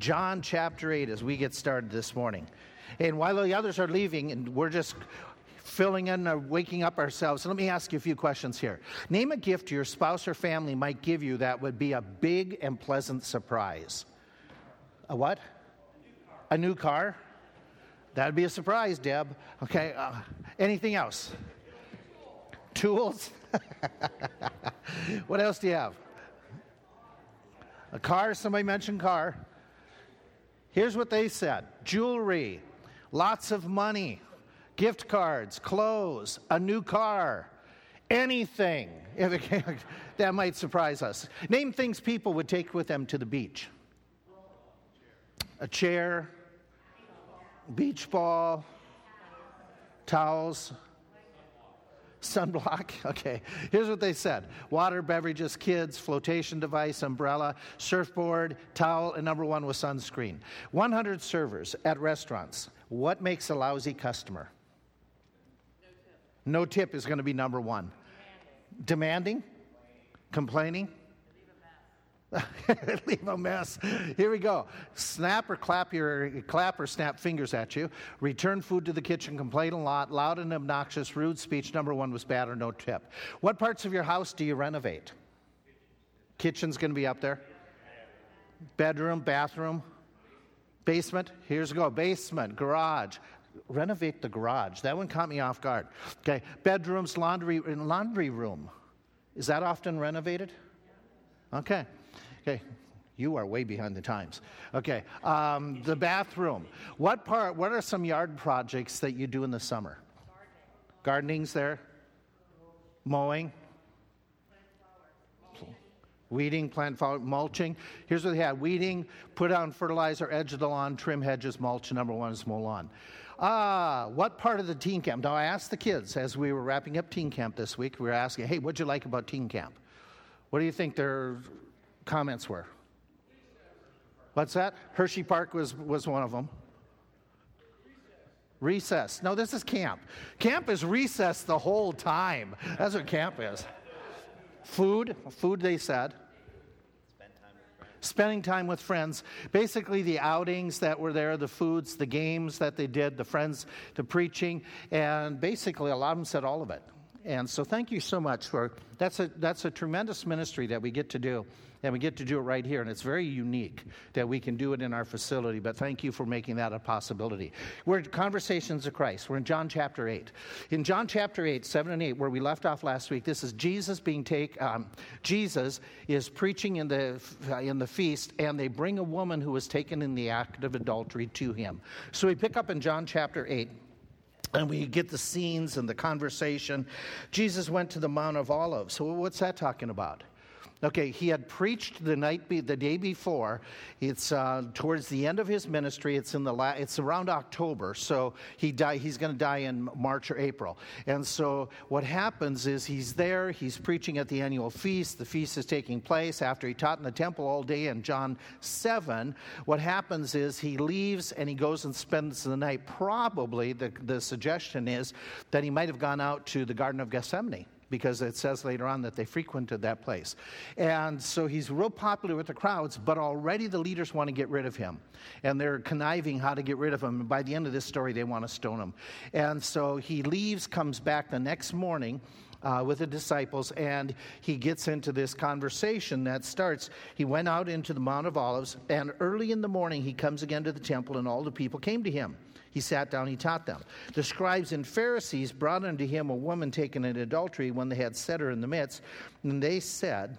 John chapter 8 as we get started this morning. And while the others are leaving, and we're just filling in or waking up ourselves, let me ask you a few questions here. Name a gift your spouse or family might give you that would be a big and pleasant surprise. A what? A new car? That'd be a surprise, Deb. Okay. Uh, anything else? Tools? what else do you have? A car? Somebody mentioned car. Here's what they said jewelry, lots of money, gift cards, clothes, a new car, anything. that might surprise us. Name things people would take with them to the beach a chair, beach ball, towels, sunblock. Okay, here's what they said water, beverages, kids, flotation device, umbrella, surfboard, towel, and number one was sunscreen. 100 servers at restaurants. What makes a lousy customer? No tip, no tip is going to be number one. Demanding? Complaining? Leave a mess. Here we go. Snap or clap your clap or snap fingers at you. Return food to the kitchen. Complain a lot. Loud and obnoxious. Rude speech. Number one was bad or no tip. What parts of your house do you renovate? Kitchen's going to be up there. Bedroom, bathroom, basement. Here's a go. Basement, garage. Renovate the garage. That one caught me off guard. Okay. Bedrooms, laundry, laundry room. Is that often renovated? Okay. Okay, you are way behind the times. Okay, um, the bathroom. What part? What are some yard projects that you do in the summer? Gardening. Gardening's there. Mowing. Weeding, plant mulching. Here's what they had weeding, put on fertilizer, edge of the lawn, trim hedges, mulch. Number one is mow lawn. Ah, what part of the teen camp? Now, I asked the kids as we were wrapping up teen camp this week, we were asking, hey, what'd you like about teen camp? What do you think their comments were? What's that? Hershey Park was, was one of them. Recess. No, this is camp. Camp is recess the whole time. That's what camp is. Food. Food, they said. Spending time with friends. Basically, the outings that were there, the foods, the games that they did, the friends, the preaching, and basically, a lot of them said all of it. And so, thank you so much for that's a that's a tremendous ministry that we get to do. And we get to do it right here. And it's very unique that we can do it in our facility. But thank you for making that a possibility. We're Conversations of Christ. We're in John chapter 8. In John chapter 8, 7 and 8, where we left off last week, this is Jesus being take. Um, Jesus is preaching in the, in the feast, and they bring a woman who was taken in the act of adultery to him. So we pick up in John chapter 8 and we get the scenes and the conversation. Jesus went to the Mount of Olives. So, what's that talking about? Okay, he had preached the night, be, the day before. It's uh, towards the end of his ministry. It's in the la- it's around October, so he die, He's going to die in March or April. And so what happens is he's there. He's preaching at the annual feast. The feast is taking place after he taught in the temple all day in John seven. What happens is he leaves and he goes and spends the night. Probably the the suggestion is that he might have gone out to the Garden of Gethsemane because it says later on that they frequented that place. And so he's real popular with the crowds, but already the leaders want to get rid of him. And they're conniving how to get rid of him. And by the end of this story, they want to stone him. And so he leaves, comes back the next morning. Uh, with the disciples, and he gets into this conversation that starts. He went out into the Mount of Olives, and early in the morning, he comes again to the temple, and all the people came to him. He sat down, he taught them. The scribes and Pharisees brought unto him a woman taken in adultery when they had set her in the midst, and they said,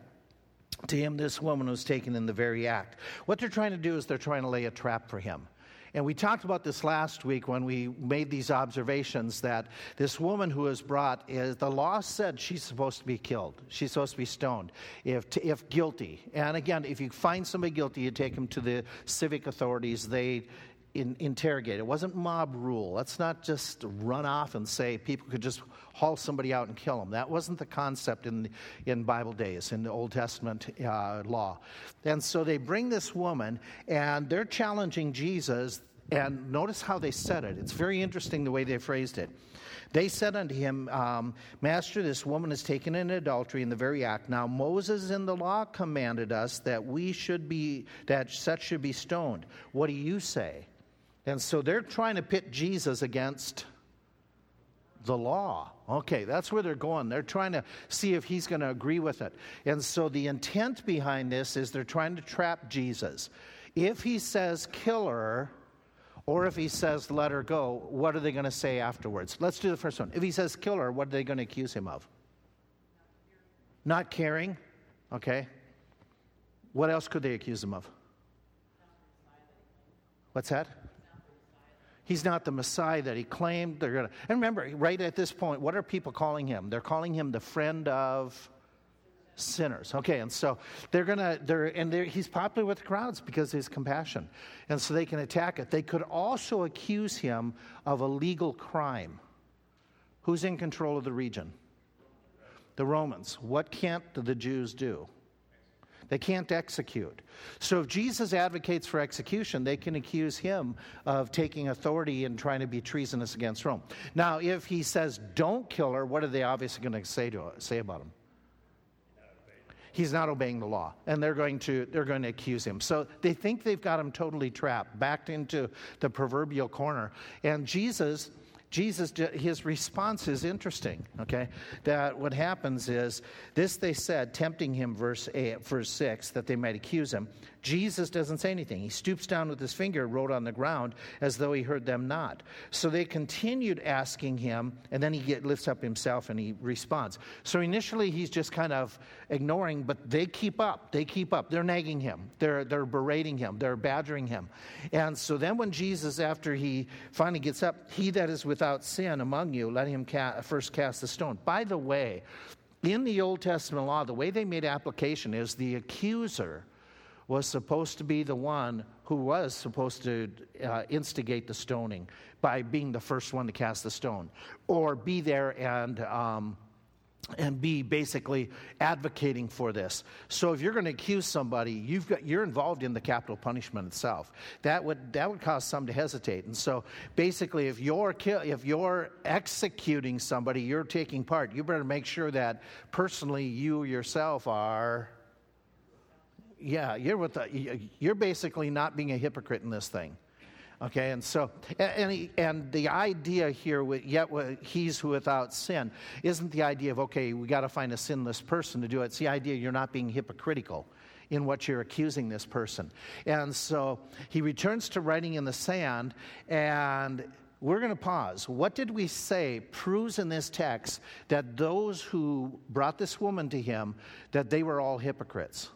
to him, this woman was taken in the very act. What they're trying to do is they're trying to lay a trap for him. And we talked about this last week when we made these observations that this woman who was brought is the law said she's supposed to be killed. She's supposed to be stoned if, if guilty. And again, if you find somebody guilty, you take them to the civic authorities. They in, interrogate. It wasn't mob rule. Let's not just run off and say people could just haul somebody out and kill them. That wasn't the concept in, in Bible days, in the Old Testament uh, law. And so they bring this woman, and they're challenging Jesus And notice how they said it. It's very interesting the way they phrased it. They said unto him, um, Master, this woman is taken in adultery in the very act. Now Moses in the law commanded us that we should be, that such should be stoned. What do you say? And so they're trying to pit Jesus against the law. Okay, that's where they're going. They're trying to see if he's going to agree with it. And so the intent behind this is they're trying to trap Jesus. If he says kill her, or if he says let her go, what are they going to say afterwards? Let's do the first one. If he says kill her, what are they going to accuse him of? Not caring. Okay. What else could they accuse him of? What's that? He's not the Messiah that he claimed. They're gonna, and remember, right at this point, what are people calling him? They're calling him the friend of sinners. Okay, and so they're gonna, they're, and they're, he's popular with the crowds because of his compassion, and so they can attack it. They could also accuse him of a legal crime. Who's in control of the region? The Romans. What can't the Jews do? They can't execute. So if Jesus advocates for execution, they can accuse him of taking authority and trying to be treasonous against Rome. Now, if he says, don't kill her, what are they obviously going to say, to, say about him? he's not obeying the law and they're going to they're going to accuse him so they think they've got him totally trapped backed into the proverbial corner and jesus Jesus, his response is interesting, okay? That what happens is, this they said, tempting him, verse, eight, verse 6, that they might accuse him. Jesus doesn't say anything. He stoops down with his finger, wrote on the ground, as though he heard them not. So they continued asking him, and then he get, lifts up himself and he responds. So initially he's just kind of ignoring, but they keep up. They keep up. They're nagging him, they're, they're berating him, they're badgering him. And so then when Jesus, after he finally gets up, he that is without sin among you, let him ca- first cast the stone. By the way, in the Old Testament law, the way they made application is the accuser was supposed to be the one who was supposed to uh, instigate the stoning by being the first one to cast the stone, or be there and um, and be basically advocating for this. So if you're going to accuse somebody, you've got, you're involved in the capital punishment itself. That would that would cause some to hesitate. And so basically, if you're if you're executing somebody, you're taking part. You better make sure that personally you yourself are yeah, you're with the, you're basically not being a hypocrite in this thing. Okay, and so, and, he, and the idea here, with, yet he's who without sin, isn't the idea of, okay, we got to find a sinless person to do it. It's the idea you're not being hypocritical in what you're accusing this person. And so he returns to writing in the sand, and we're going to pause. What did we say proves in this text that those who brought this woman to him, that they were all hypocrites?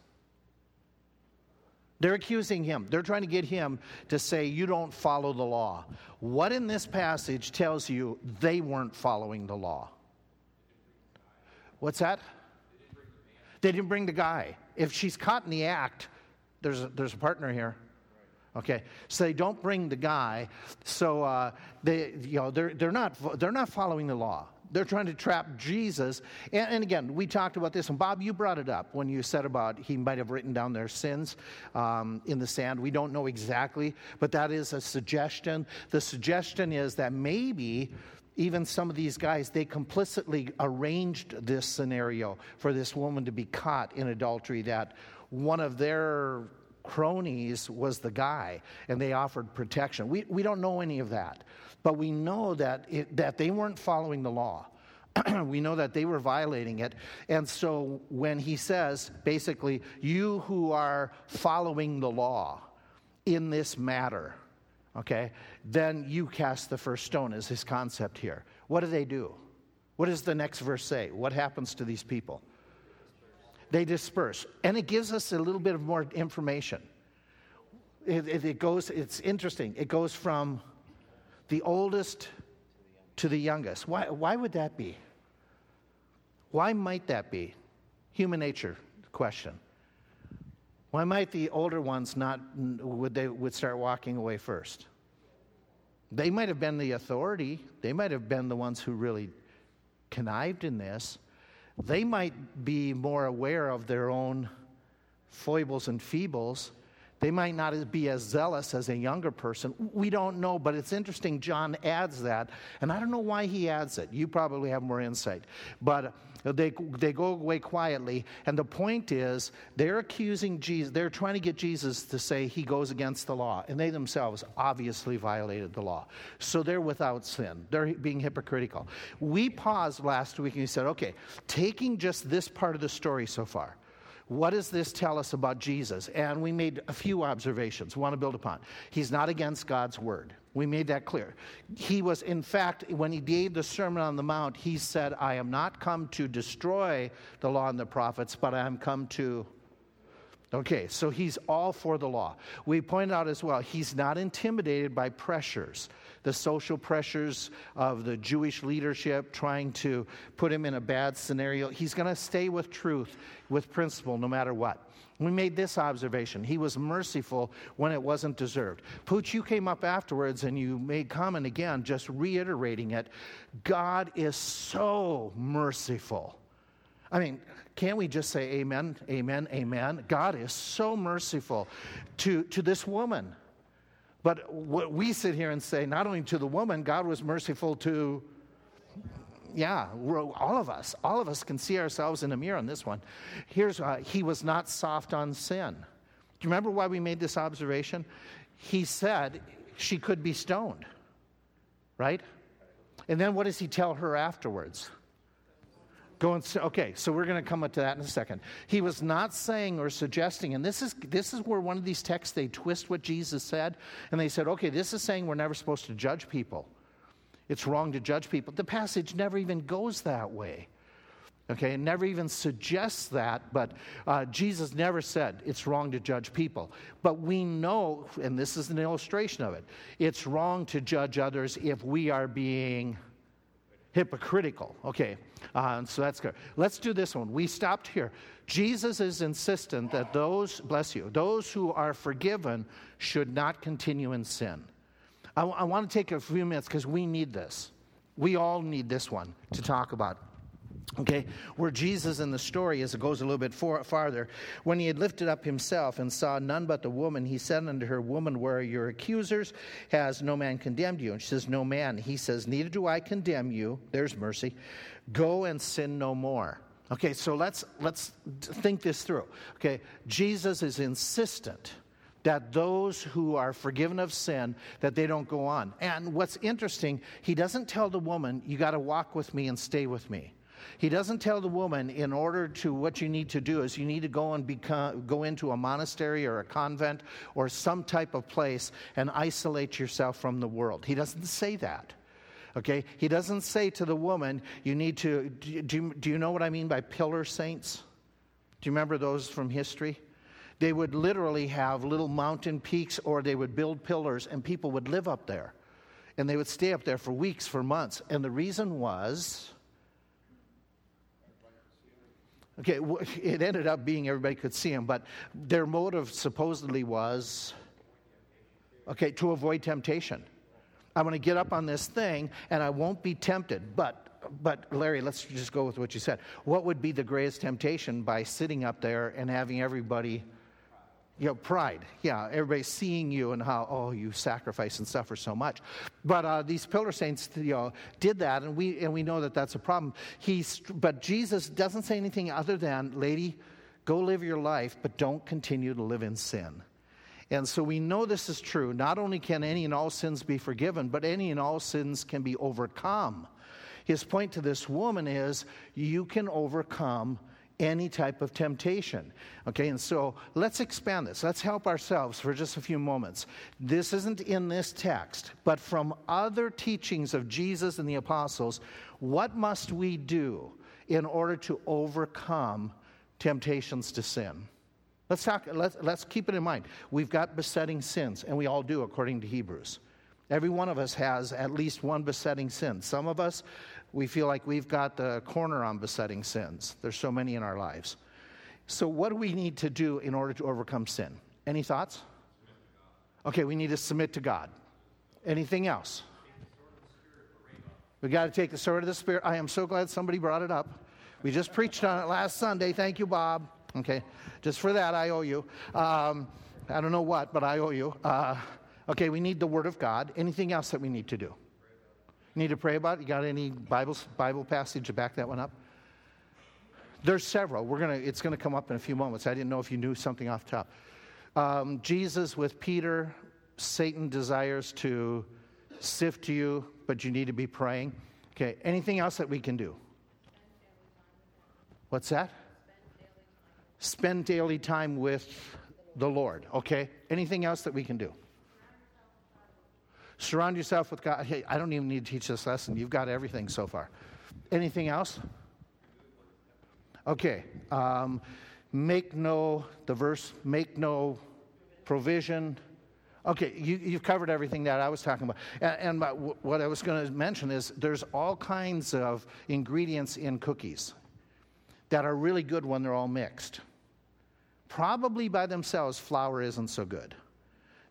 They're accusing him. They're trying to get him to say, You don't follow the law. What in this passage tells you they weren't following the law? What's that? They didn't bring the guy. If she's caught in the act, there's a, there's a partner here. Okay, so they don't bring the guy. So uh, they, you know, they're, they're, not, they're not following the law. They're trying to trap Jesus. And, and, again, we talked about this, and Bob, you brought it up when you said about he might have written down their sins um, in the sand. We don't know exactly, but that is a suggestion. The suggestion is that maybe even some of these guys, they complicitly arranged this scenario for this woman to be caught in adultery, that one of their cronies was the guy, and they offered protection. We, we don't know any of that. But we know that, it, that they weren't following the law. we know that they were violating it. And so when he says, basically, you who are following the law in this matter, okay, then you cast the first stone, is his concept here. What do they do? What does the next verse say? What happens to these people? They disperse. And it gives us a little bit of more information. It, it, it goes, it's interesting. It goes from the oldest to the youngest. Why, why would that be? Why might that be? Human nature question. Why might the older ones not would they would start walking away first? They might have been the authority. They might have been the ones who really connived in this. They might be more aware of their own foibles and feebles They might not be as zealous as a younger person. We don't know, but it's interesting. John adds that, and I don't know why he adds it. You probably have more insight. But they, they go away quietly, and the point is they're accusing Jesus, they're trying to get Jesus to say he goes against the law, and they themselves obviously violated the law. So they're without sin. They're being hypocritical. We paused last week and we said, okay, taking just this part of the story so far, what does this tell us about Jesus? And we made a few observations we want to build upon. He's not against God's word. We made that clear. He was, in fact, when he gave the Sermon on the Mount, he said, I am not come to destroy the law and the prophets, but I am come to. Okay, so he's all for the law. We pointed out as well, he's not intimidated by pressures the social pressures of the Jewish leadership trying to put him in a bad scenario. He's going to stay with truth, with principle, no matter what. We made this observation. He was merciful when it wasn't deserved. Pooch, you came up afterwards and you made comment again, just reiterating it. God is so merciful. I mean, can't we just say amen, amen, amen? God is so merciful to, to this woman. But what we sit here and say, not only to the woman, God was merciful to, yeah, all of us. All of us can see ourselves in a mirror on this one. Here's, uh, he was not soft on sin. Do you remember why we made this observation? He said she could be stoned, right? And then what does he tell her afterwards? Okay, so we're going to come up to that in a second. He was not saying or suggesting, and this is, this is where one of these texts they twist what Jesus said, and they said, okay, this is saying we're never supposed to judge people. It's wrong to judge people. The passage never even goes that way. Okay, it never even suggests that, but uh, Jesus never said it's wrong to judge people. But we know, and this is an illustration of it, it's wrong to judge others if we are being hypocritical. Okay, uh, so that's good. Let's do this one. We stopped here. Jesus is insistent that those, bless you, those who are forgiven should not continue in sin. I, I want to take a few minutes because we need this. We all need this one to talk about. Okay, where Jesus in the story, as it goes a little bit for, farther, when he had lifted up himself and saw none but the woman, he said unto her, Woman, where are your accusers? Has no man condemned you? And she says, No man. He says, Neither do I condemn you. There's mercy. Go and sin no more. Okay, so let's let's think this through. Okay, Jesus is insistent that those who are forgiven of sin that they don't go on. And what's interesting, he doesn't tell the woman, "You got to walk with me and stay with me." He doesn't tell the woman, in order to what you need to do is you need to go and become, go into a monastery or a convent or some type of place and isolate yourself from the world. He doesn't say that. Okay? He doesn't say to the woman, you need to, do, do, you know what I mean by pillar saints? Do you remember those from history? They would literally have little mountain peaks or they would build pillars and people would live up there. And they would stay up there for weeks, for months. And the reason was Okay, it ended up being everybody could see him, but their motive supposedly was okay, to avoid temptation. I'm going to get up on this thing and I won't be tempted. But but Larry, let's just go with what you said. What would be the greatest temptation by sitting up there and having everybody you know, pride. Yeah, everybody's seeing you and how, oh, you sacrifice and suffer so much. But uh, these pillar saints, you know, did that, and we, and we know that that's a problem. He's, but Jesus doesn't say anything other than, lady, go live your life, but don't continue to live in sin. And so we know this is true. Not only can any and all sins be forgiven, but any and all sins can be overcome. His point to this woman is you can overcome any type of temptation. Okay, and so let's expand this. Let's help ourselves for just a few moments. This isn't in this text, but from other teachings of Jesus and the apostles, what must we do in order to overcome temptations to sin? Let's talk, let's, let's keep it in mind. We've got besetting sins, and we all do according to Hebrews. Every one of us has at least one besetting sin. Some of us we feel like we've got the corner on besetting sins. There's so many in our lives. So, what do we need to do in order to overcome sin? Any thoughts? Okay, we need to submit to God. Anything else? We got to take the sword of the Spirit. I am so glad somebody brought it up. We just preached on it last Sunday. Thank you, Bob. Okay, just for that, I owe you. Um, I don't know what, but I owe you. Uh, okay, we need the Word of God. Anything else that we need to do? Need to pray about? You got any Bible, Bible passage to back that one up? There's several. We're gonna, it's going to come up in a few moments. I didn't know if you knew something off top. Um, Jesus with Peter, Satan desires to sift you, but you need to be praying. Okay, anything else that we can do? What's that? Spend daily time with the Lord. Okay, anything else that we can do? Surround yourself with God. Hey, I don't even need to teach this lesson. You've got everything so far. Anything else? Okay. Um, make no, the verse, make no provision. Okay, you, have covered everything that I was talking about. And, and what I was going to mention is there's all kinds of ingredients in cookies that are really good when they're all mixed. Probably by themselves, flour isn't so good.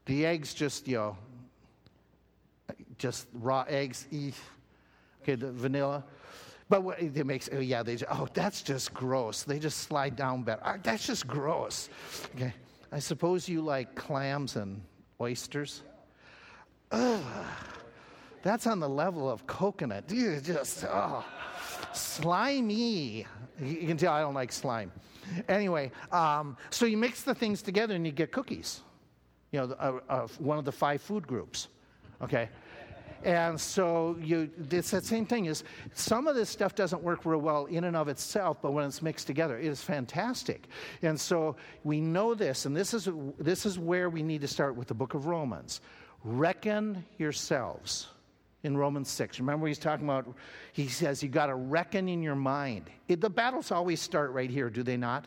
The eggs just, you know, just raw eggs, okay, the vanilla. But what it makes, oh, yeah, they, oh, that's just gross. They just slide down better. Ah, that's just gross. Okay, I suppose you like clams and oysters. Ugh, that's on the level of coconut. You just, oh, slimy. You can tell I don't like slime. Anyway, um, so you mix the things together and you get cookies. You know, uh, uh, one of the five food groups. Okay, and so you, it's that same thing is some of this stuff doesn't work real well in and of itself, but when it's mixed together, it is fantastic. And so we know this, and this is, this is where we need to start with the book of Romans. Reckon yourselves in Romans 6. Remember, he's talking about, he says, you got to reckon in your mind. It, the battles always start right here, do they not?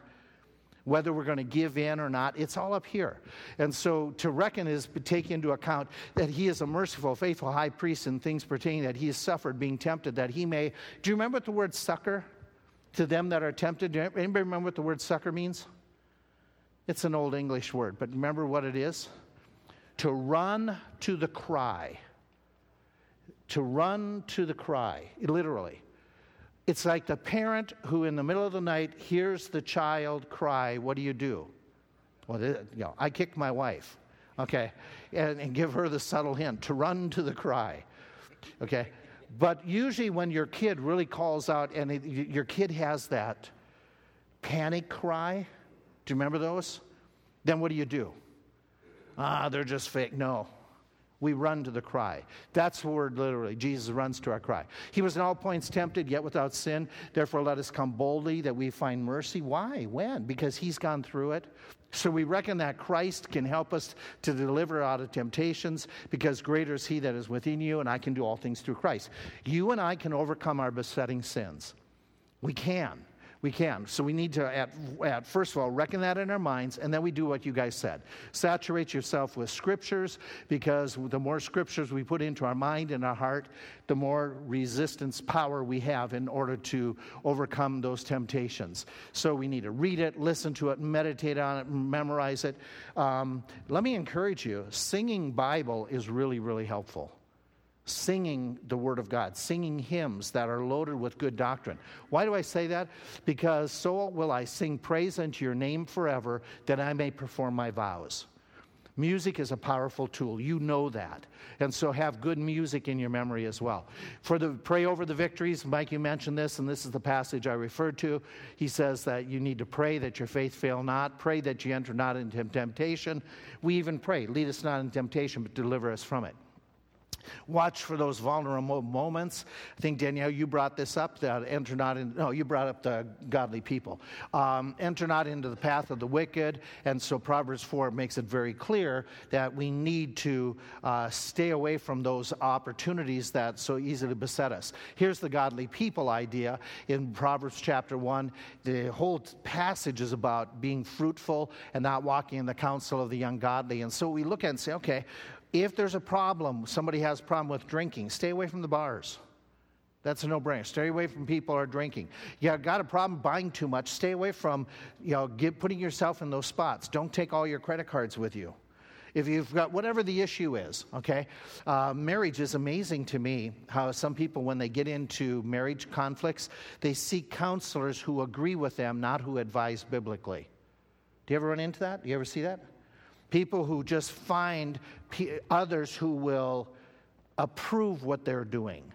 Whether we're going to give in or not, it's all up here. And so to reckon is to take into account that he is a merciful, faithful high priest in things pertaining that he has suffered being tempted, that he may. Do you remember what the word succor to them that are tempted? Do anybody remember what the word succor means? It's an old English word, but remember what it is? To run to the cry. To run to the cry, literally. It's like the parent who, in the middle of the night, hears the child cry. What do you do? Well, you know, I kick my wife, okay, and, and give her the subtle hint to run to the cry, okay. But usually, when your kid really calls out and it, your kid has that panic cry, do you remember those? Then what do you do? Ah, they're just fake. No, we run to the cry. That's the word literally. Jesus runs to our cry. He was in all points tempted, yet without sin. Therefore, let us come boldly that we find mercy. Why? When? Because he's gone through it. So we reckon that Christ can help us to deliver out of temptations because greater is he that is within you, and I can do all things through Christ. You and I can overcome our besetting sins. We can we can. So we need to, at, at, first of all, reckon that in our minds, and then we do what you guys said. Saturate yourself with scriptures, because the more scriptures we put into our mind and our heart, the more resistance power we have in order to overcome those temptations. So we need to read it, listen to it, meditate on it, memorize it. Um, let me encourage you singing Bible is really, really helpful singing the Word of God, singing hymns that are loaded with good doctrine. Why do I say that? Because so will I sing praise unto your name forever, that I may perform my vows. Music is a powerful tool. You know that. And so have good music in your memory as well. For the pray over the victories, Mike, you mentioned this, and this is the passage I referred to. He says that you need to pray that your faith fail not, pray that you enter not into temptation. We even pray, lead us not in temptation, but deliver us from it. Watch for those vulnerable moments. I think, Danielle, you brought this up that enter not in, no, you brought up the godly people. Um, enter not into the path of the wicked. And so Proverbs 4 makes it very clear that we need to uh, stay away from those opportunities that so easily beset us. Here's the godly people idea in Proverbs chapter 1. The whole passage is about being fruitful and not walking in the counsel of the ungodly. And so we look at and say, okay, if there's a problem, somebody has a problem with drinking, stay away from the bars. That's a no-brainer. Stay away from people who are drinking. You got a problem buying too much. Stay away from, you know, get, putting yourself in those spots. Don't take all your credit cards with you. If you've got whatever the issue is, okay. Uh, marriage is amazing to me. How some people, when they get into marriage conflicts, they seek counselors who agree with them, not who advise biblically. Do you ever run into that? Do you ever see that? People who just find others who will approve what they're doing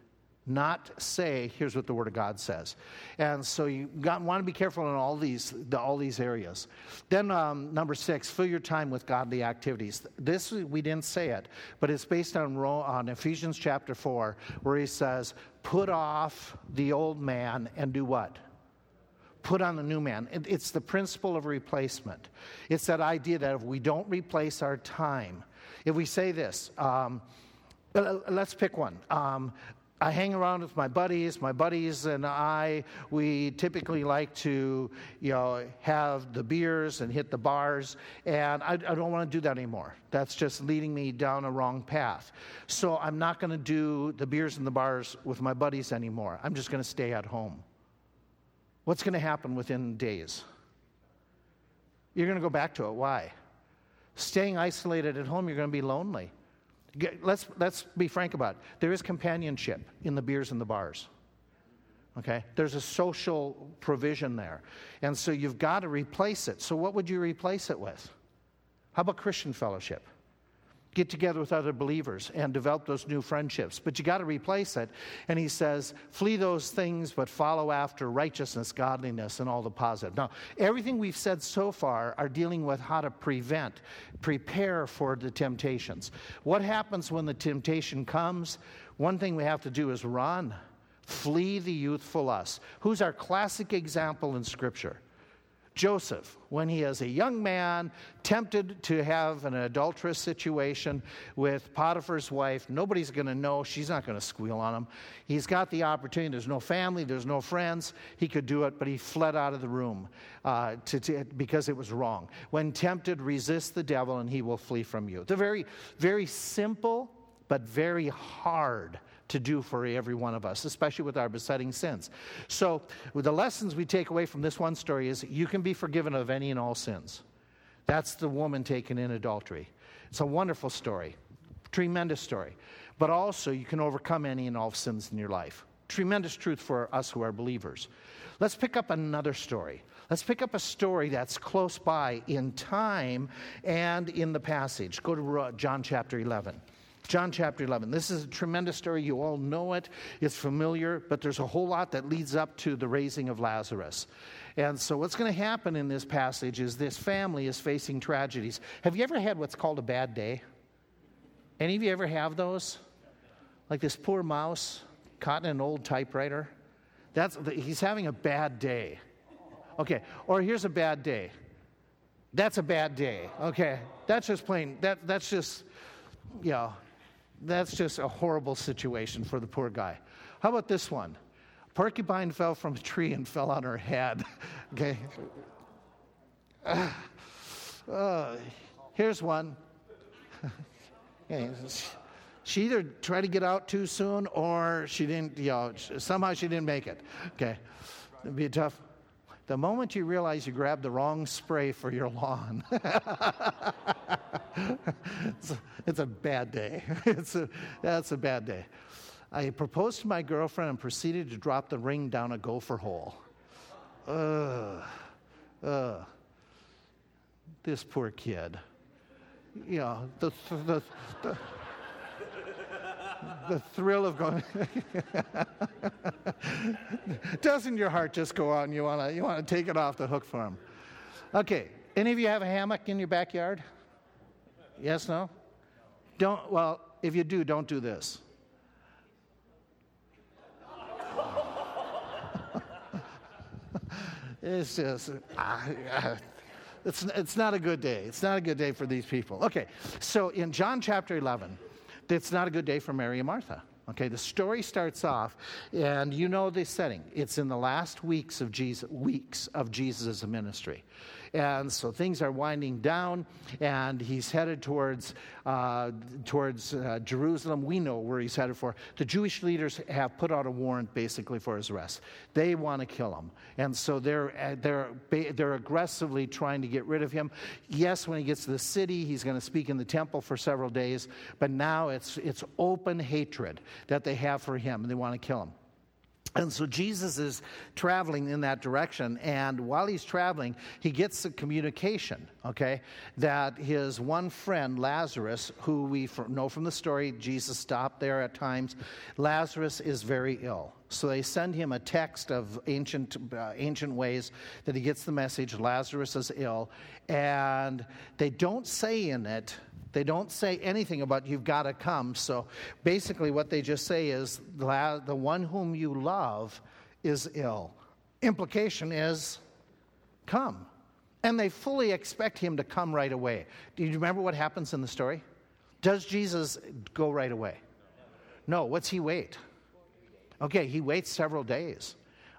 not say here's what the word of god says. And so you got, want to be careful in all these the, all these areas. Then um, number six fill your time with godly activities. This we didn't say it but it's based on, on ephesians chapter 4 where he says put off the old man and do what put on the new man it's the principle of replacement it's that idea that if we don't replace our time if we say this um, let's pick one um, I hang around with my buddies. My buddies and I, we typically like to, you know, have the beers and hit the bars, and I, I don't want to do that anymore. That's just leading me down a wrong path. So I'm not going to do the beers and the bars with my buddies anymore. I'm just going to stay at home. What's going to happen within days? You're going to go back to it. Why? Staying isolated at home, you're going to be lonely. Let's, let's be frank about it. There is companionship in the beers and the bars. Okay? There's a social provision there. And so you've got to replace it. So, what would you replace it with? How about Christian fellowship? Get together with other believers and develop those new friendships. But you got to replace it. And he says, flee those things, but follow after righteousness, godliness, and all the positive. Now, everything we've said so far are dealing with how to prevent, prepare for the temptations. What happens when the temptation comes? One thing we have to do is run. Flee the youthful us. Who's our classic example in Scripture? Joseph, when he is a young man, tempted to have an adulterous situation with Potiphar's wife, nobody's going to know. She's not going to squeal on him. He's got the opportunity. There's no family, there's no friends. He could do it, but he fled out of the room uh, to, to, because it was wrong. When tempted, resist the devil and he will flee from you. The very, very simple, but very hard to do for every one of us, especially with our besetting sins. So, the lessons we take away from this one story is you can be forgiven of any and all sins. That's the woman taken in adultery. It's a wonderful story, tremendous story. But also, you can overcome any and all sins in your life. Tremendous truth for us who are believers. Let's pick up another story. Let's pick up a story that's close by in time and in the passage. Go to John chapter 11. John chapter 11. This is a tremendous story. You all know it, it's familiar, but there's a whole lot that leads up to the raising of Lazarus. And so, what's going to happen in this passage is this family is facing tragedies. Have you ever had what's called a bad day? Any of you ever have those? Like this poor mouse caught in an old typewriter? That's, he's having a bad day. Okay, or here's a bad day. That's a bad day. Okay, that's just plain, that, that's just, you know, that's just a horrible situation for the poor guy. How about this one? Porcupine fell from a tree and fell on her head. okay. Uh, here's one. She either tried to get out too soon or she didn't, you know, somehow she didn't make it. Okay. It'd be a tough. The moment you realize you grabbed the wrong spray for your lawn, it's, a, it's, a, bad day. It's a, that's a bad day. I proposed to my girlfriend and proceeded to drop the ring down a gopher hole. Ugh. Ugh. This poor kid. You know, the, the, the the thrill of going. Doesn't your heart just go on? You want to you want to take it off the hook for him. Okay. Any of you have a hammock in your backyard? Yes, no? Don't, well, if you do, don't do this. it's just, uh, it's, it's not a good day. It's not a good day for these people. Okay, so in John chapter 11, it's not a good day for Mary and Martha. Okay, the story starts off, and you know the setting. It's in the last weeks of Jesus, weeks of Jesus' ministry. And so things are winding down, and he's headed towards, uh, towards uh, Jerusalem. We know where he's headed for. The Jewish leaders have put out a warrant basically for his arrest. They want to kill him. And so they're, uh, they're, they're aggressively trying to get rid of him. Yes, when he gets to the city, he's going to speak in the temple for several days, but now it's, it's open hatred that they have for him, and they want to kill him. And so Jesus is traveling in that direction, and while he's traveling, he gets a communication okay? That his one friend, Lazarus, who we know from the story, Jesus stopped there at times, Lazarus is very ill. So they send him a text of ancient, uh, ancient ways that he gets the message Lazarus is ill. And they don't say in it, they don't say anything about you've got to come. So basically, what they just say is the one whom you love is ill. Implication is come. And they fully expect him to come right away. Do you remember what happens in the story? Does Jesus go right away? No. What's he wait? Okay, he waits several days.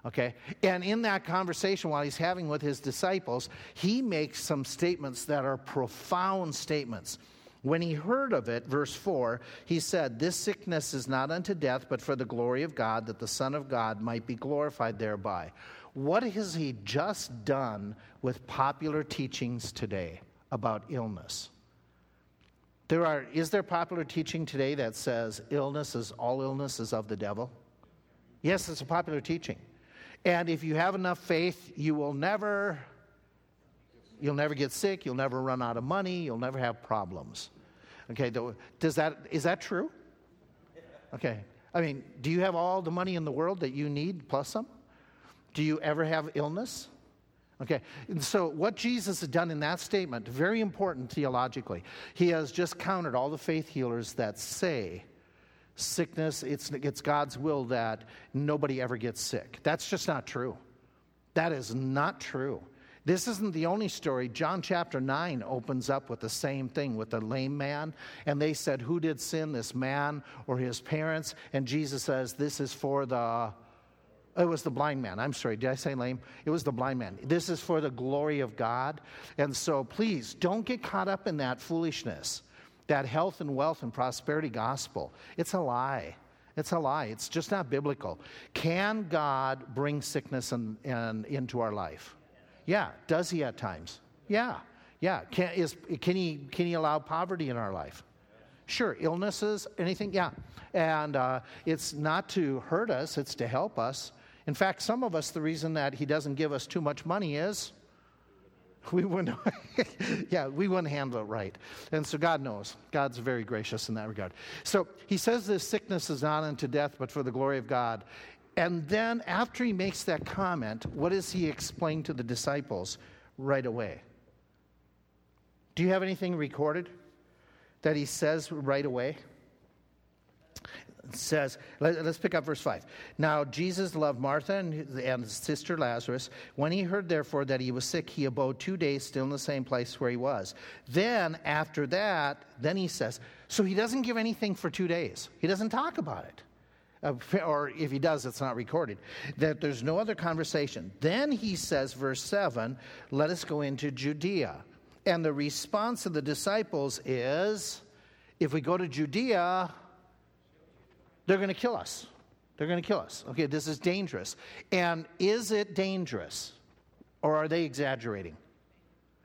Okay, and in that conversation while he's having with his disciples, he makes some statements that are profound statements. When he heard of it, verse 4, he said, This sickness is not unto death, but for the glory of God, that the Son of God might be glorified thereby. What has he just done with popular teachings today about illness? There are, is there popular teaching today that says illness is all illness is of the devil? Yes, it's a popular teaching. And if you have enough faith, you will never you'll never get sick, you'll never run out of money, you'll never have problems. Okay, does that is that true? Okay. I mean, do you have all the money in the world that you need plus some? Do you ever have illness? Okay, and so what Jesus has done in that statement, very important theologically, he has just countered all the faith healers that say sickness, it's, it's God's will that nobody ever gets sick. That's just not true. That is not true. This isn't the only story. John chapter 9 opens up with the same thing with the lame man. And they said, Who did sin, this man or his parents? And Jesus says, This is for the it was the blind man. I'm sorry, did I say lame? It was the blind man. This is for the glory of God. And so please don't get caught up in that foolishness, that health and wealth and prosperity gospel. It's a lie. It's a lie. It's just not biblical. Can God bring sickness and, and into our life? Yeah. Does he at times? Yeah. Yeah. Can, is, can, he, can he allow poverty in our life? Sure. Illnesses, anything? Yeah. And uh, it's not to hurt us, it's to help us. In fact, some of us, the reason that he doesn't give us too much money is we wouldn't, yeah, we wouldn't handle it right. And so God knows. God's very gracious in that regard. So he says this sickness is not unto death, but for the glory of God. And then after he makes that comment, what does he explain to the disciples right away? Do you have anything recorded that he says right away? says, let, us pick up verse 5. Now, Jesus loved Martha and, and his sister Lazarus. When he heard, therefore, that he was sick, he abode two days still in the same place where he was. Then, after that, then he says, so he doesn't give anything for two days, he doesn't talk about it. Or if he does, it's not recorded. That there's no other conversation. Then he says, verse 7, let us go into Judea. And the response of the disciples is, if we go to Judea, they're going to kill us. They're going to kill us. Okay, this is dangerous. And is it dangerous? Or are they exaggerating?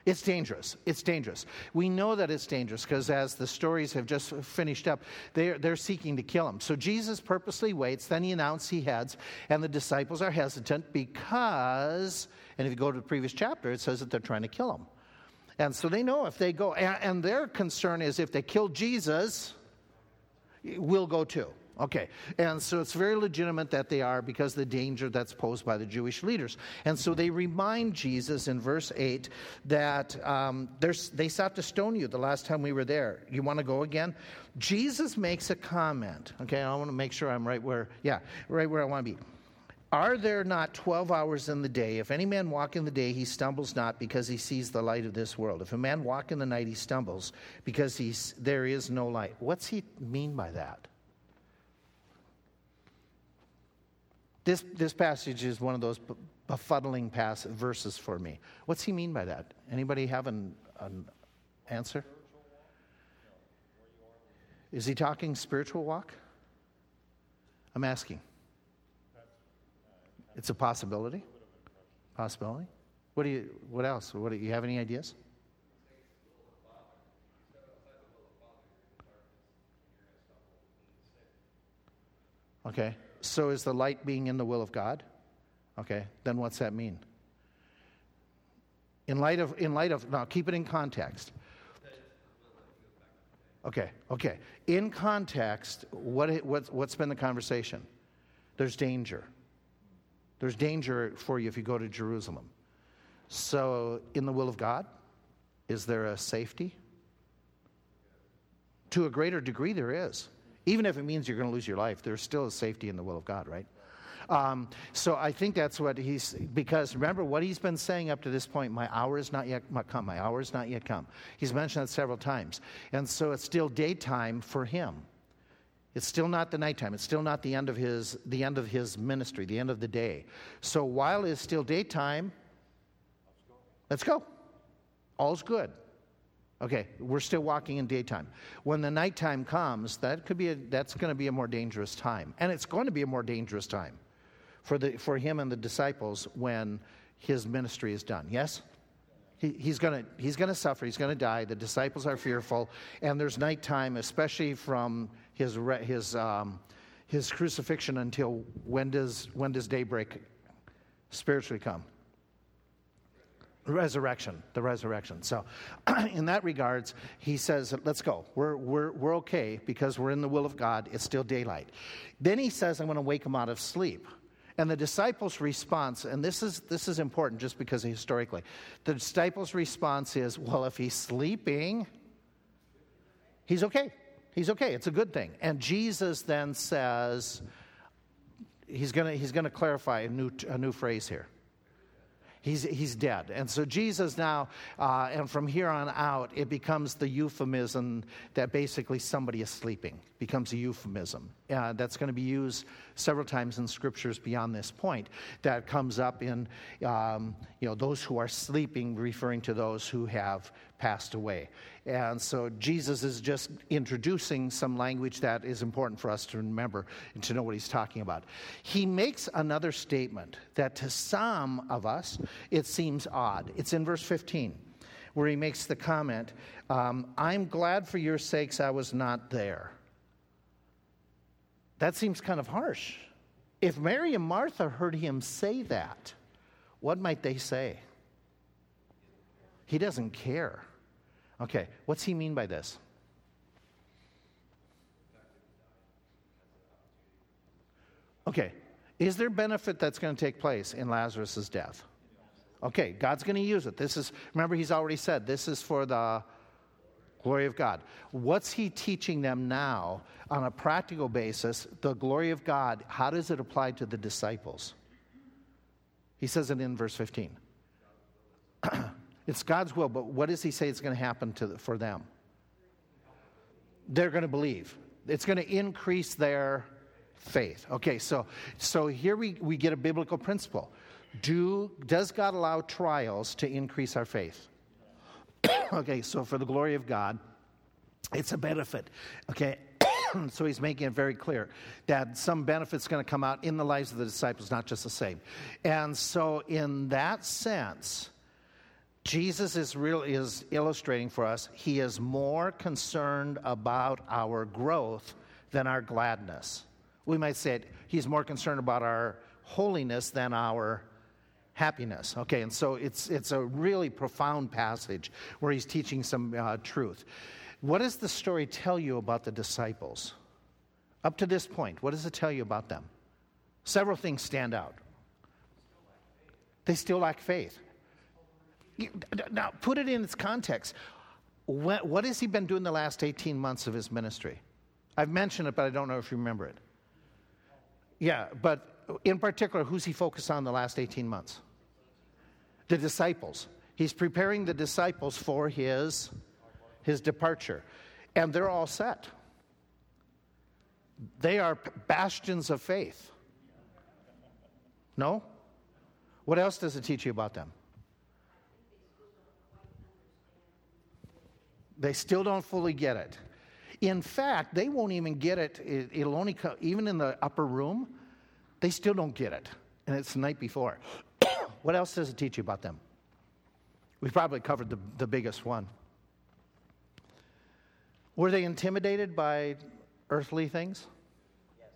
It's dangerous. It's dangerous. We know that it's dangerous because as the stories have just finished up, they're, they're seeking to kill him. So Jesus purposely waits, then he announces he heads, and the disciples are hesitant because, and if you go to the previous chapter, it says that they're trying to kill him. And so they know if they go, and, and their concern is if they kill Jesus, we'll go too. Okay, and so it's very legitimate that they are because the danger that's posed by the Jewish leaders. And so they remind Jesus in verse 8 that um, they sought to stone you the last time we were there. You want to go again? Jesus makes a comment. Okay, I want to make sure I'm right where, yeah, right where I want to be. Are there not 12 hours in the day? If any man walk in the day, he stumbles not because he sees the light of this world. If a man walk in the night, he stumbles because he's, there is no light. What's he mean by that? This, this passage is one of those befuddling pass- verses for me. What's he mean by that? Anybody have an, an answer? Is he talking spiritual walk? I'm asking. It's a possibility. Possibility. What do you? What else? What do you have any ideas? Okay. So is the light being in the will of God? Okay, then what's that mean? In light of, in light of, now keep it in context. Okay, okay. In context, what, what, what's been the conversation? There's danger. There's danger for you if you go to Jerusalem. So, in the will of God, is there a safety? To a greater degree, there is. Even if it means you're going to lose your life, there's still a safety in the will of God, right? Um, so I think that's what he's, because remember what he's been saying up to this point, my hour is not yet come, my hour is not yet come. He's mentioned that several times. And so it's still daytime for him. It's still not the nighttime. It's still not the end of his, the end of his ministry, the end of the day. So while it's still daytime, let's go. All's good. Okay, we're still walking in daytime. When the nighttime comes, that could be a, that's going to be a more dangerous time, and it's going to be a more dangerous time for the for him and the disciples when his ministry is done. Yes, he, he's going to he's going to suffer. He's going to die. The disciples are fearful, and there's nighttime, especially from his his um, his crucifixion until when does when does daybreak spiritually come? Resurrection the resurrection. So in that regards he says let's go. We're, we're, we're okay because we're in the will of god. It's still daylight. Then he says i'm going to wake him out of sleep. And the disciples response and this is this is important just because historically the disciples response is well if he's sleeping he's okay. He's okay. It's a good thing. And jesus then says he's going to he's going to clarify a new a new phrase here He's, he's dead. And so Jesus now, uh, and from here on out, it becomes the euphemism that basically somebody is sleeping, becomes a euphemism. Uh, that's going to be used several times in scriptures beyond this point. That comes up in, um, you know, those who are sleeping, referring to those who have passed away. And so Jesus is just introducing some language that is important for us to remember and to know what he's talking about. He makes another statement that to some of us it seems odd. It's in verse 15 where he makes the comment, um, I'm glad for your sakes I was not there. That seems kind of harsh. If Mary and Martha heard him say that, what might they say? He doesn't care. Okay, what's he mean by this? Okay, is there benefit that's going to take place in Lazarus' death? Okay, God's going to use it. This is, remember, he's already said this is for the glory of God. What's he teaching them now on a practical basis? The glory of God, how does it apply to the disciples? He says it in verse 15. it's God's will, but what does he say is going to happen to, for them? They're going to believe. It's going to increase their faith. Okay, so, so here we, we get a biblical principle. Do, does God allow trials to increase our faith? okay, so for the glory of God, it's a benefit. Okay, so he's making it very clear that some benefit's going to come out in the lives of the disciples, not just the same. And so, in that sense, Jesus is really is illustrating for us. He is more concerned about our growth than our gladness. We might say it, he's more concerned about our holiness than our happiness. Okay, and so it's, it's a really profound passage where he's teaching some uh, truth. What does the story tell you about the disciples? Up to this point, what does it tell you about them? Several things stand out. They still lack faith. Now, put it in its context. What has he been doing the last 18 months of his ministry? I've mentioned it, but I don't know if you remember it. Yeah, but in particular, who's he focused on the last 18 months? The disciples. He's preparing the disciples for his, his departure. And they're all set. They are bastions of faith. No? What else does it teach you about them? They still don't fully get it. In fact, they won't even get it. It'll only come, even in the upper room, they still don't get it. And it's the night before. What else does it teach you about them? We've probably covered the, the biggest one. Were they intimidated by earthly things? Yes.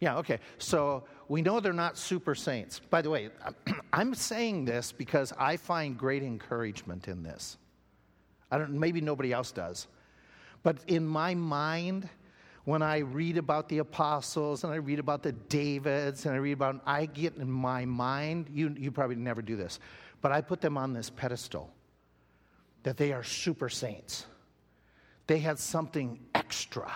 Yeah, okay. So we know they're not super saints. By the way, I'm saying this because I find great encouragement in this. I don't maybe nobody else does. But in my mind, when I read about the apostles and I read about the Davids and I read about I get in my mind, you you probably never do this, but I put them on this pedestal that they are super saints. They had something extra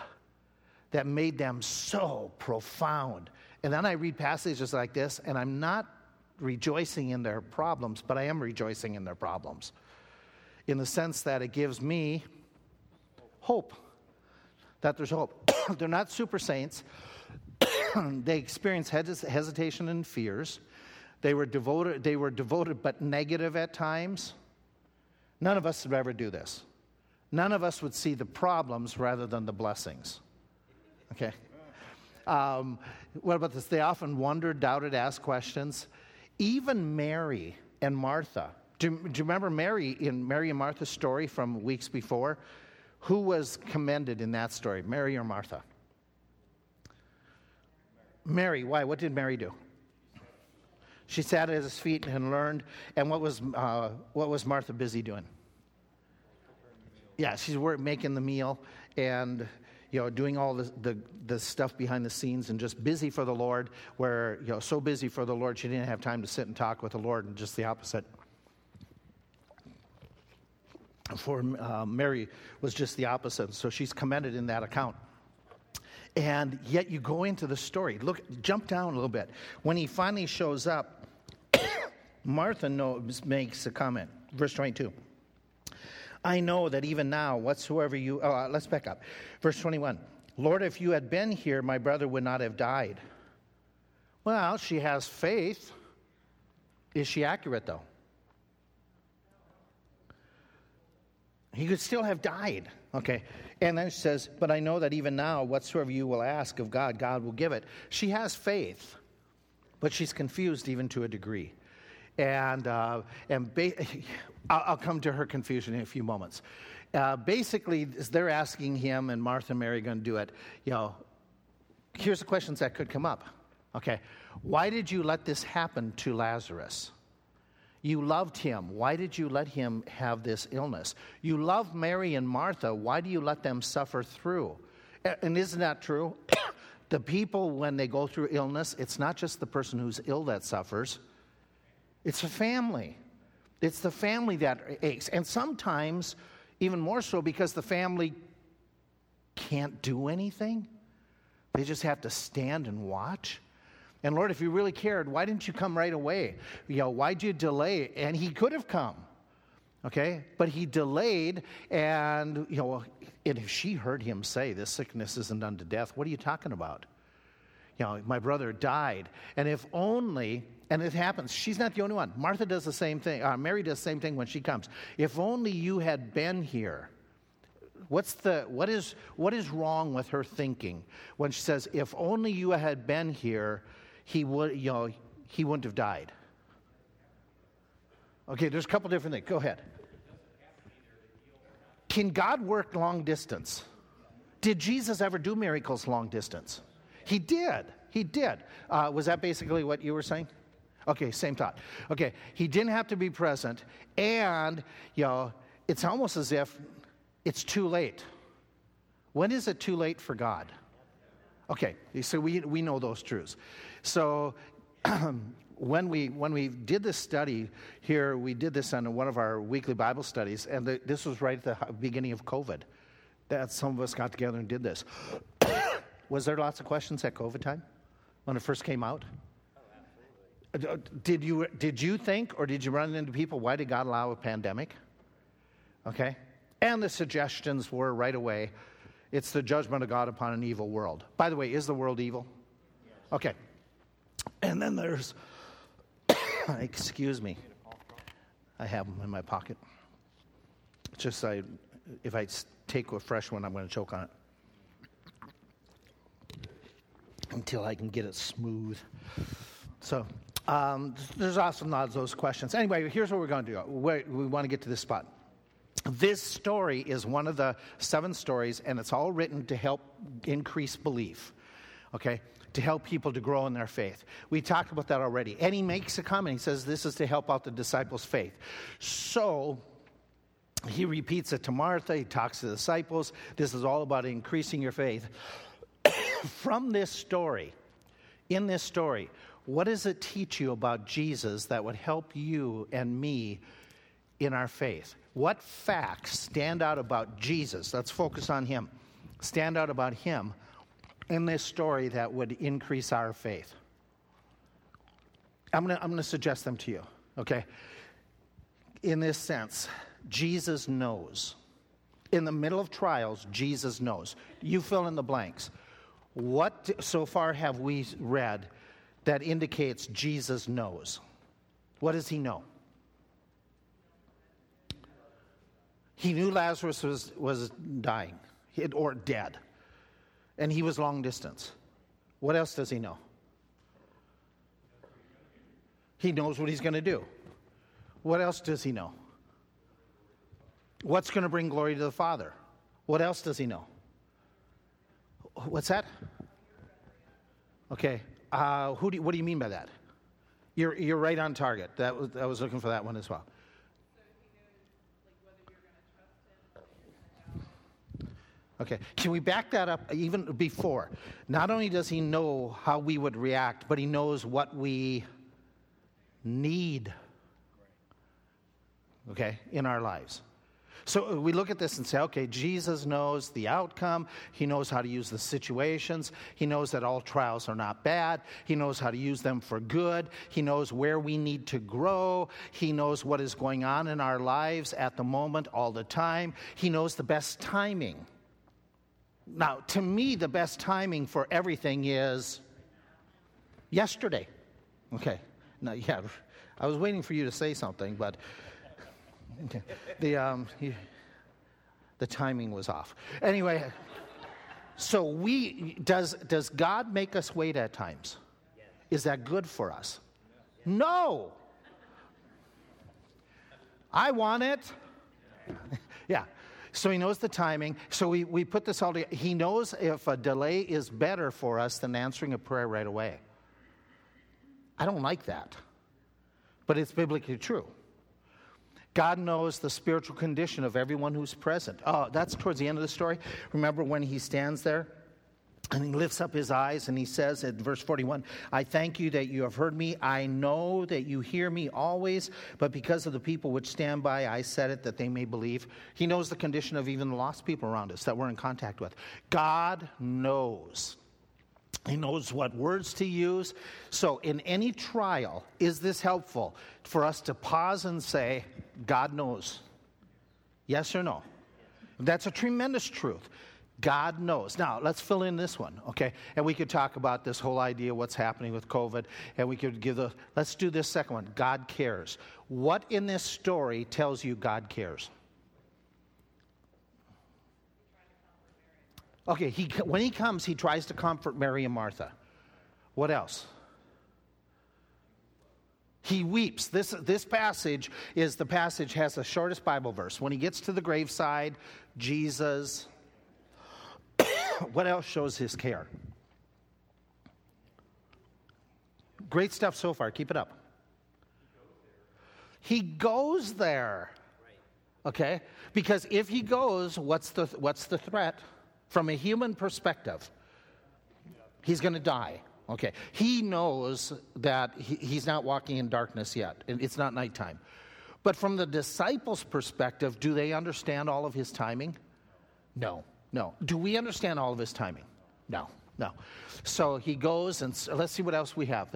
that made them so profound. And then I read passages like this, and I'm not rejoicing in their problems, but I am rejoicing in their problems in the sense that it gives me hope that there's hope. They're not super saints. they experience hesitation and fears. They were devoted, they were devoted but negative at times. None of us would ever do this. None of us would see the problems rather than the blessings. Okay. Um, what about this? They often wondered, doubted, asked questions. Even Mary and Martha. Do, do you remember Mary in Mary and Martha's story from weeks before? Who was commended in that story, Mary or Martha? Mary. Why? What did Mary do? She sat at his feet and learned. And what was, uh, what was Martha busy doing? Yeah, she's making the meal and you know, doing all the, the, the, stuff behind the scenes and just busy for the Lord, where, you know, so busy for the Lord, she didn't have time to sit and talk with the Lord, and just the opposite. For uh, Mary was just the opposite, so she's commended in that account. And yet you go into the story. Look, jump down a little bit. When he finally shows up, Martha knows, makes a comment. Verse 22. I know that even now, whatsoever you. Oh, uh, let's back up. Verse 21. Lord, if you had been here, my brother would not have died. Well, she has faith. Is she accurate, though? He could still have died. Okay. And then she says, But I know that even now, whatsoever you will ask of God, God will give it. She has faith, but she's confused even to a degree. And, uh, and ba- I'll, come to her confusion in a few moments. Uh, basically, they're asking him, and Martha and Mary going to do it. You know, here's the questions that could come up. Okay, why did you let this happen to Lazarus? You loved him. Why did you let him have this illness? You love Mary and Martha. Why do you let them suffer through? And isn't that true? the people, when they go through illness, it's not just the person who's ill that suffers, it's the family. It's the family that aches. And sometimes, even more so, because the family can't do anything, they just have to stand and watch. And Lord, if you really cared, why didn't you come right away? You know, why'd you delay? And he could have come. Okay? But he delayed, and you know, and if she heard him say, This sickness isn't unto death, what are you talking about? You know, my brother died. And if only and it happens. She's not the only one. Martha does the same thing. Uh, Mary does the same thing when she comes. If only you had been here. What's the, what, is, what is wrong with her thinking when she says, if only you had been here, he, would, you know, he wouldn't have died? Okay, there's a couple different things. Go ahead. Can God work long distance? Did Jesus ever do miracles long distance? He did. He did. Uh, was that basically what you were saying? Okay, same thought. Okay, he didn't have to be present, and, you know, it's almost as if it's too late. When is it too late for God? Okay, so we, we know those truths. So when we when we did this study here, we did this on one of our weekly Bible studies, and the, this was right at the beginning of COVID. That some of us got together and did this. was there lots of questions at COVID time when it first came out? Uh, did you, did you think or did you run into people, why did God allow a pandemic? Okay? And the suggestions were right away it's the judgment of God upon an evil world. By the way, is the world evil? Okay. And then there's, excuse me, I have them in my pocket. just I, if I take a fresh one, I'm going to choke on it until I can get it smooth. So um, there's also not those questions. Anyway, here's what we're going to do. we we want to get to this spot. This story is one of the seven stories, and it's all written to help increase belief. okay, to help people to grow in their faith. We talked about that already. And he makes a comment. He says, This is to help out the disciples' faith. So, he repeats it to Martha. He talks to the disciples. This is all about increasing your faith. From this story, in this story, what does it teach you about Jesus that would help you and me in our faith? What facts stand out about Jesus? Let's focus on him. Stand out about him in this story that would increase our faith. I'm going to I'm to suggest them to you, okay? In this sense, Jesus knows. In the middle of trials, Jesus knows. You fill in the blanks. What so far have we read that indicates Jesus knows? What does he know? He knew Lazarus was, was dying or dead, and he was long distance. What else does he know? He knows what he's going to do. What else does he know? What's going to bring glory to the Father? What else does he know? What's that? Okay. Uh, who do you, what do you mean by that? You're, you're right on target. That was, I was looking for that one as well. Okay, can we back that up even before? Not only does he know how we would react, but he knows what we need, okay, in our lives. So we look at this and say, okay, Jesus knows the outcome. He knows how to use the situations. He knows that all trials are not bad. He knows how to use them for good. He knows where we need to grow. He knows what is going on in our lives at the moment, all the time. He knows the best timing. Now, to me, the best timing for everything is yesterday. Okay. Now, yeah, I was waiting for you to say something, but the, um, the timing was off. Anyway, so we, does, does God make us wait at times? Is that good for us? No. I want it. yeah. So he knows the timing. So we, we put this all together. He knows if a delay is better for us than answering a prayer right away. I don't like that, but it's biblically true. God knows the spiritual condition of everyone who's present. Oh, that's towards the end of the story. Remember when he stands there? And he lifts up his eyes and he says in verse 41 I thank you that you have heard me. I know that you hear me always, but because of the people which stand by, I said it that they may believe. He knows the condition of even the lost people around us that we're in contact with. God knows. He knows what words to use. So, in any trial, is this helpful for us to pause and say, God knows? Yes or no? That's a tremendous truth. God knows. Now, let's fill in this one, okay? And we could talk about this whole idea, what's happening with COVID, and we could give the, let's do this second one. God cares. What in this story tells you God cares? Okay, he, when he comes, he tries to comfort Mary and Martha. What else? He weeps. This, this passage is the passage has the shortest Bible verse. When he gets to the graveside, Jesus, what else shows his care? Great stuff so far. Keep it up. He goes there. Okay? Because if he goes, what's the, what's the threat? From a human perspective, he's going to die. Okay. He knows that he, he's not walking in darkness yet, it's not nighttime. But from the disciples' perspective, do they understand all of his timing? No, no. Do we understand all of his timing? No, no. So he goes, and let's see what else we have.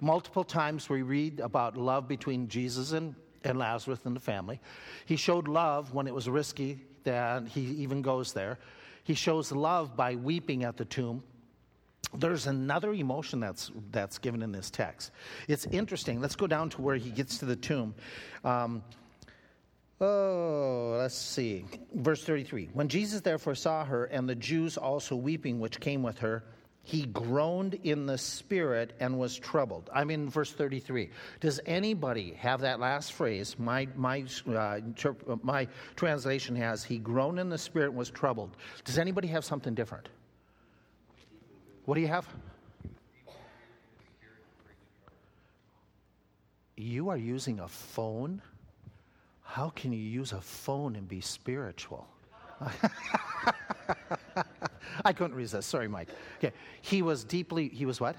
Multiple times we read about love between Jesus and, and Lazarus and the family. He showed love when it was risky that he even goes there. He shows love by weeping at the tomb. There's another emotion that's, that's given in this text. It's interesting. Let's go down to where he gets to the tomb. Um, oh, let's see. Verse 33. When Jesus therefore saw her and the Jews also weeping, which came with her, he groaned in the spirit and was troubled. I'm in verse 33. Does anybody have that last phrase? My, my, uh, my translation has, he groaned in the spirit and was troubled. Does anybody have something different? What do you have? You are using a phone? How can you use a phone and be spiritual? I couldn't resist. Sorry, Mike. Okay. He was deeply, he was what?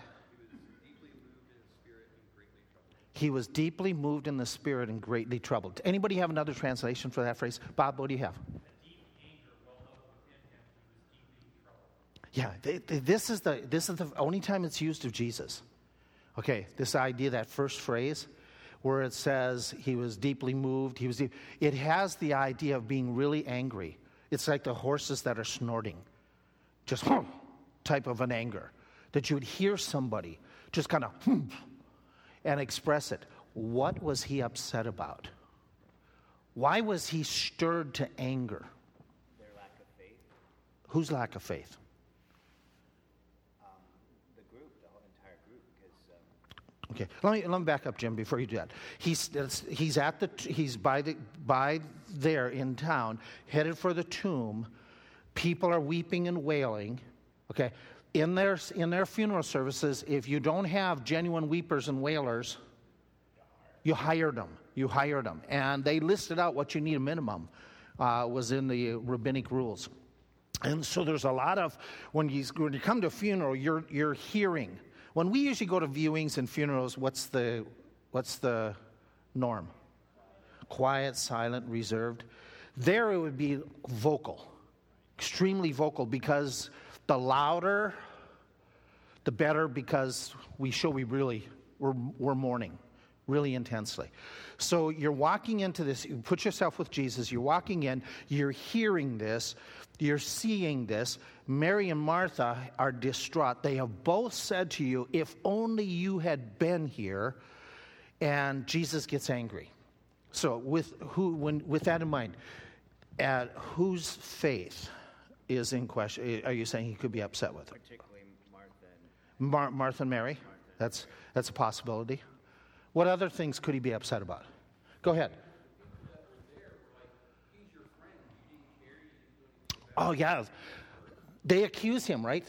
He was deeply moved in the spirit and greatly troubled. Anybody have another translation for that phrase? Bob, what do you have? Yeah, this is the this is the only time it's used of Jesus. Okay, this idea, that first phrase, where it says he was deeply moved, he was. Deep, it has the idea of being really angry. It's like the horses that are snorting, just hmm, type of an anger that you would hear somebody just kind of hmm, and express it. What was he upset about? Why was he stirred to anger? Their lack of faith. Whose lack of faith? Okay, let me, let me back up, Jim, before you do that. He's, he's, at the, he's by, the, by there in town, headed for the tomb. People are weeping and wailing. Okay, in their, in their funeral services, if you don't have genuine weepers and wailers, you hired them. You hired them. And they listed out what you need a minimum, uh, was in the rabbinic rules. And so there's a lot of, when you, when you come to a funeral, you're, you're hearing when we usually go to viewings and funerals, what's the, what's the norm? Quiet, silent, reserved. There it would be vocal, extremely vocal, because the louder, the better, because we show we really, we're, we're mourning really intensely. So you're walking into this, you put yourself with Jesus, you're walking in, you're hearing this, you're seeing this. Mary and Martha are distraught. They have both said to you, If only you had been here. And Jesus gets angry. So, with, who, when, with that in mind, at whose faith is in question? Are you saying he could be upset with? Particularly Martha and, Mar- Martha and Mary? Martha. That's, that's a possibility. What other things could he be upset about? Go ahead. Oh yeah, they accuse him, right?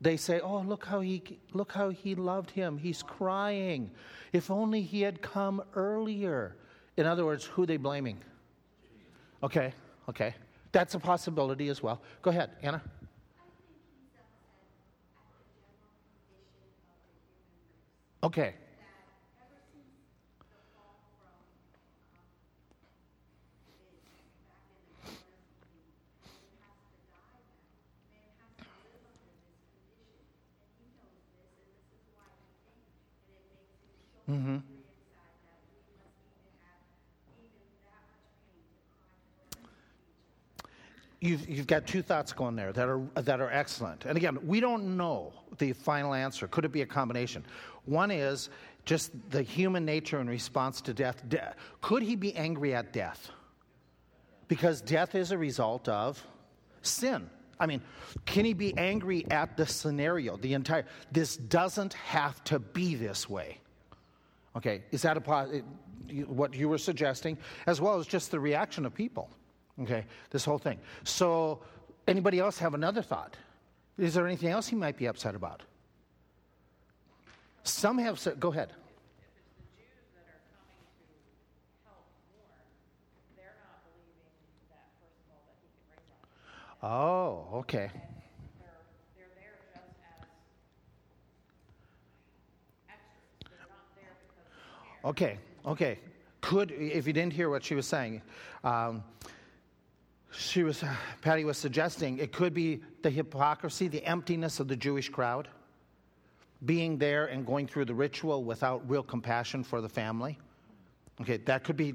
They say, "Oh, look how he look how he loved him. He's crying. If only he had come earlier." In other words, who they blaming? Okay, okay, that's a possibility as well. Go ahead, Anna. Okay. Mm-hmm. You've, you've got two thoughts going there that are, that are excellent. And again, we don't know the final answer. Could it be a combination? One is just the human nature in response to death. De- could he be angry at death? Because death is a result of sin. I mean, can he be angry at the scenario, the entire? This doesn't have to be this way. Okay, is that a, eh, what you were suggesting, as well as just the reaction of people? Okay, this whole thing. So, anybody else have another thought? Is there anything else he might be upset about? Some have said, go ahead. Oh, okay. Okay, okay. Could, if you didn't hear what she was saying, um, she was, Patty was suggesting it could be the hypocrisy, the emptiness of the Jewish crowd, being there and going through the ritual without real compassion for the family. Okay, that could be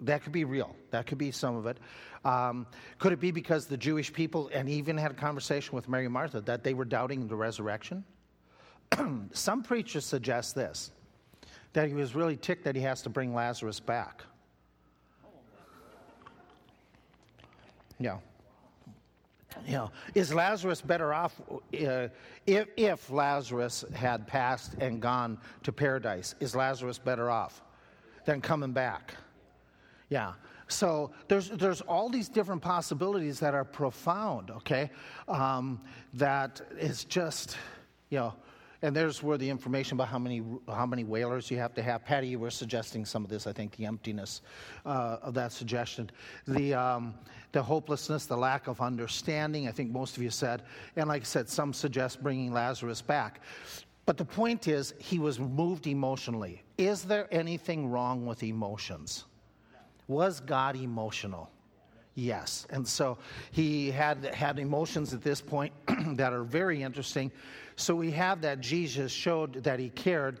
that could be real. That could be some of it. Um, could it be because the Jewish people, and even had a conversation with Mary Martha, that they were doubting the resurrection? some preachers suggest this that he was really ticked that he has to bring Lazarus back. Yeah. Know, is Lazarus better off uh, if, if Lazarus had passed and gone to paradise? Is Lazarus better off than coming back? Yeah. So there's there's all these different possibilities that are profound. Okay, um, that is just You know, and there's where the information about how many how many wailers you have to have. Patty, you were suggesting some of this. I think the emptiness uh, of that suggestion, the um, the hopelessness, the lack of understanding. I think most of you said, and like I said, some suggest bringing Lazarus back. But the point is, he was moved emotionally. Is there anything wrong with emotions? Was God emotional? Yes. And so he had, had emotions at this point that are very interesting. So we have that Jesus showed that he cared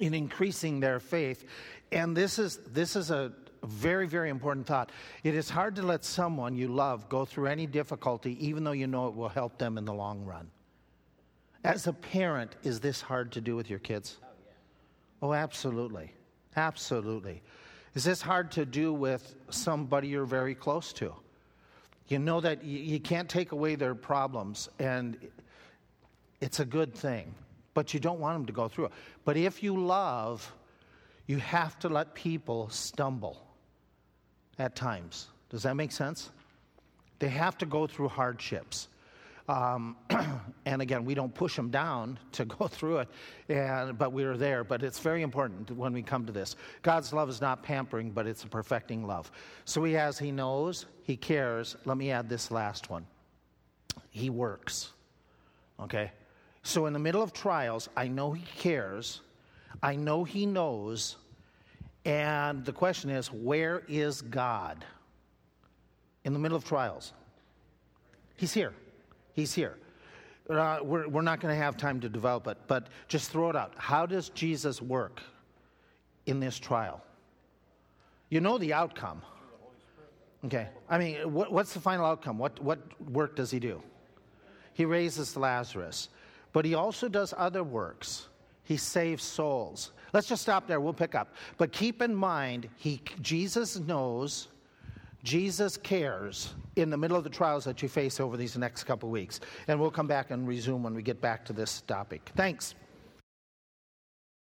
in increasing their faith. And this is, this is a very, very important thought. It is hard to let someone you love go through any difficulty, even though you know it will help them in the long run. As a parent, is this hard to do with your kids? Oh, oh absolutely. Absolutely. Is this hard to do with somebody you're very close to? You know that you can't take away their problems, and it's a good thing, but you don't want them to go through it. But if you love, you have to let people stumble at times. Does that make sense? They have to go through hardships. Um, and again, we don't push them down to go through it, and, but we're there. But it's very important when we come to this. God's love is not pampering, but it's a perfecting love. So He has, He knows, He cares. Let me add this last one He works. Okay? So in the middle of trials, I know He cares, I know He knows, and the question is where is God? In the middle of trials, He's here. He's here. Uh, we're, we're not going to have time to develop it, but just throw it out. How does Jesus work in this trial? You know the outcome. Okay. I mean, what, what's the final outcome? What, what work does he do? He raises Lazarus, but he also does other works. He saves souls. Let's just stop there. We'll pick up. But keep in mind, he, Jesus knows Jesus cares in the middle of the trials that you face over these next couple weeks. And we'll come back and resume when we get back to this topic. Thanks.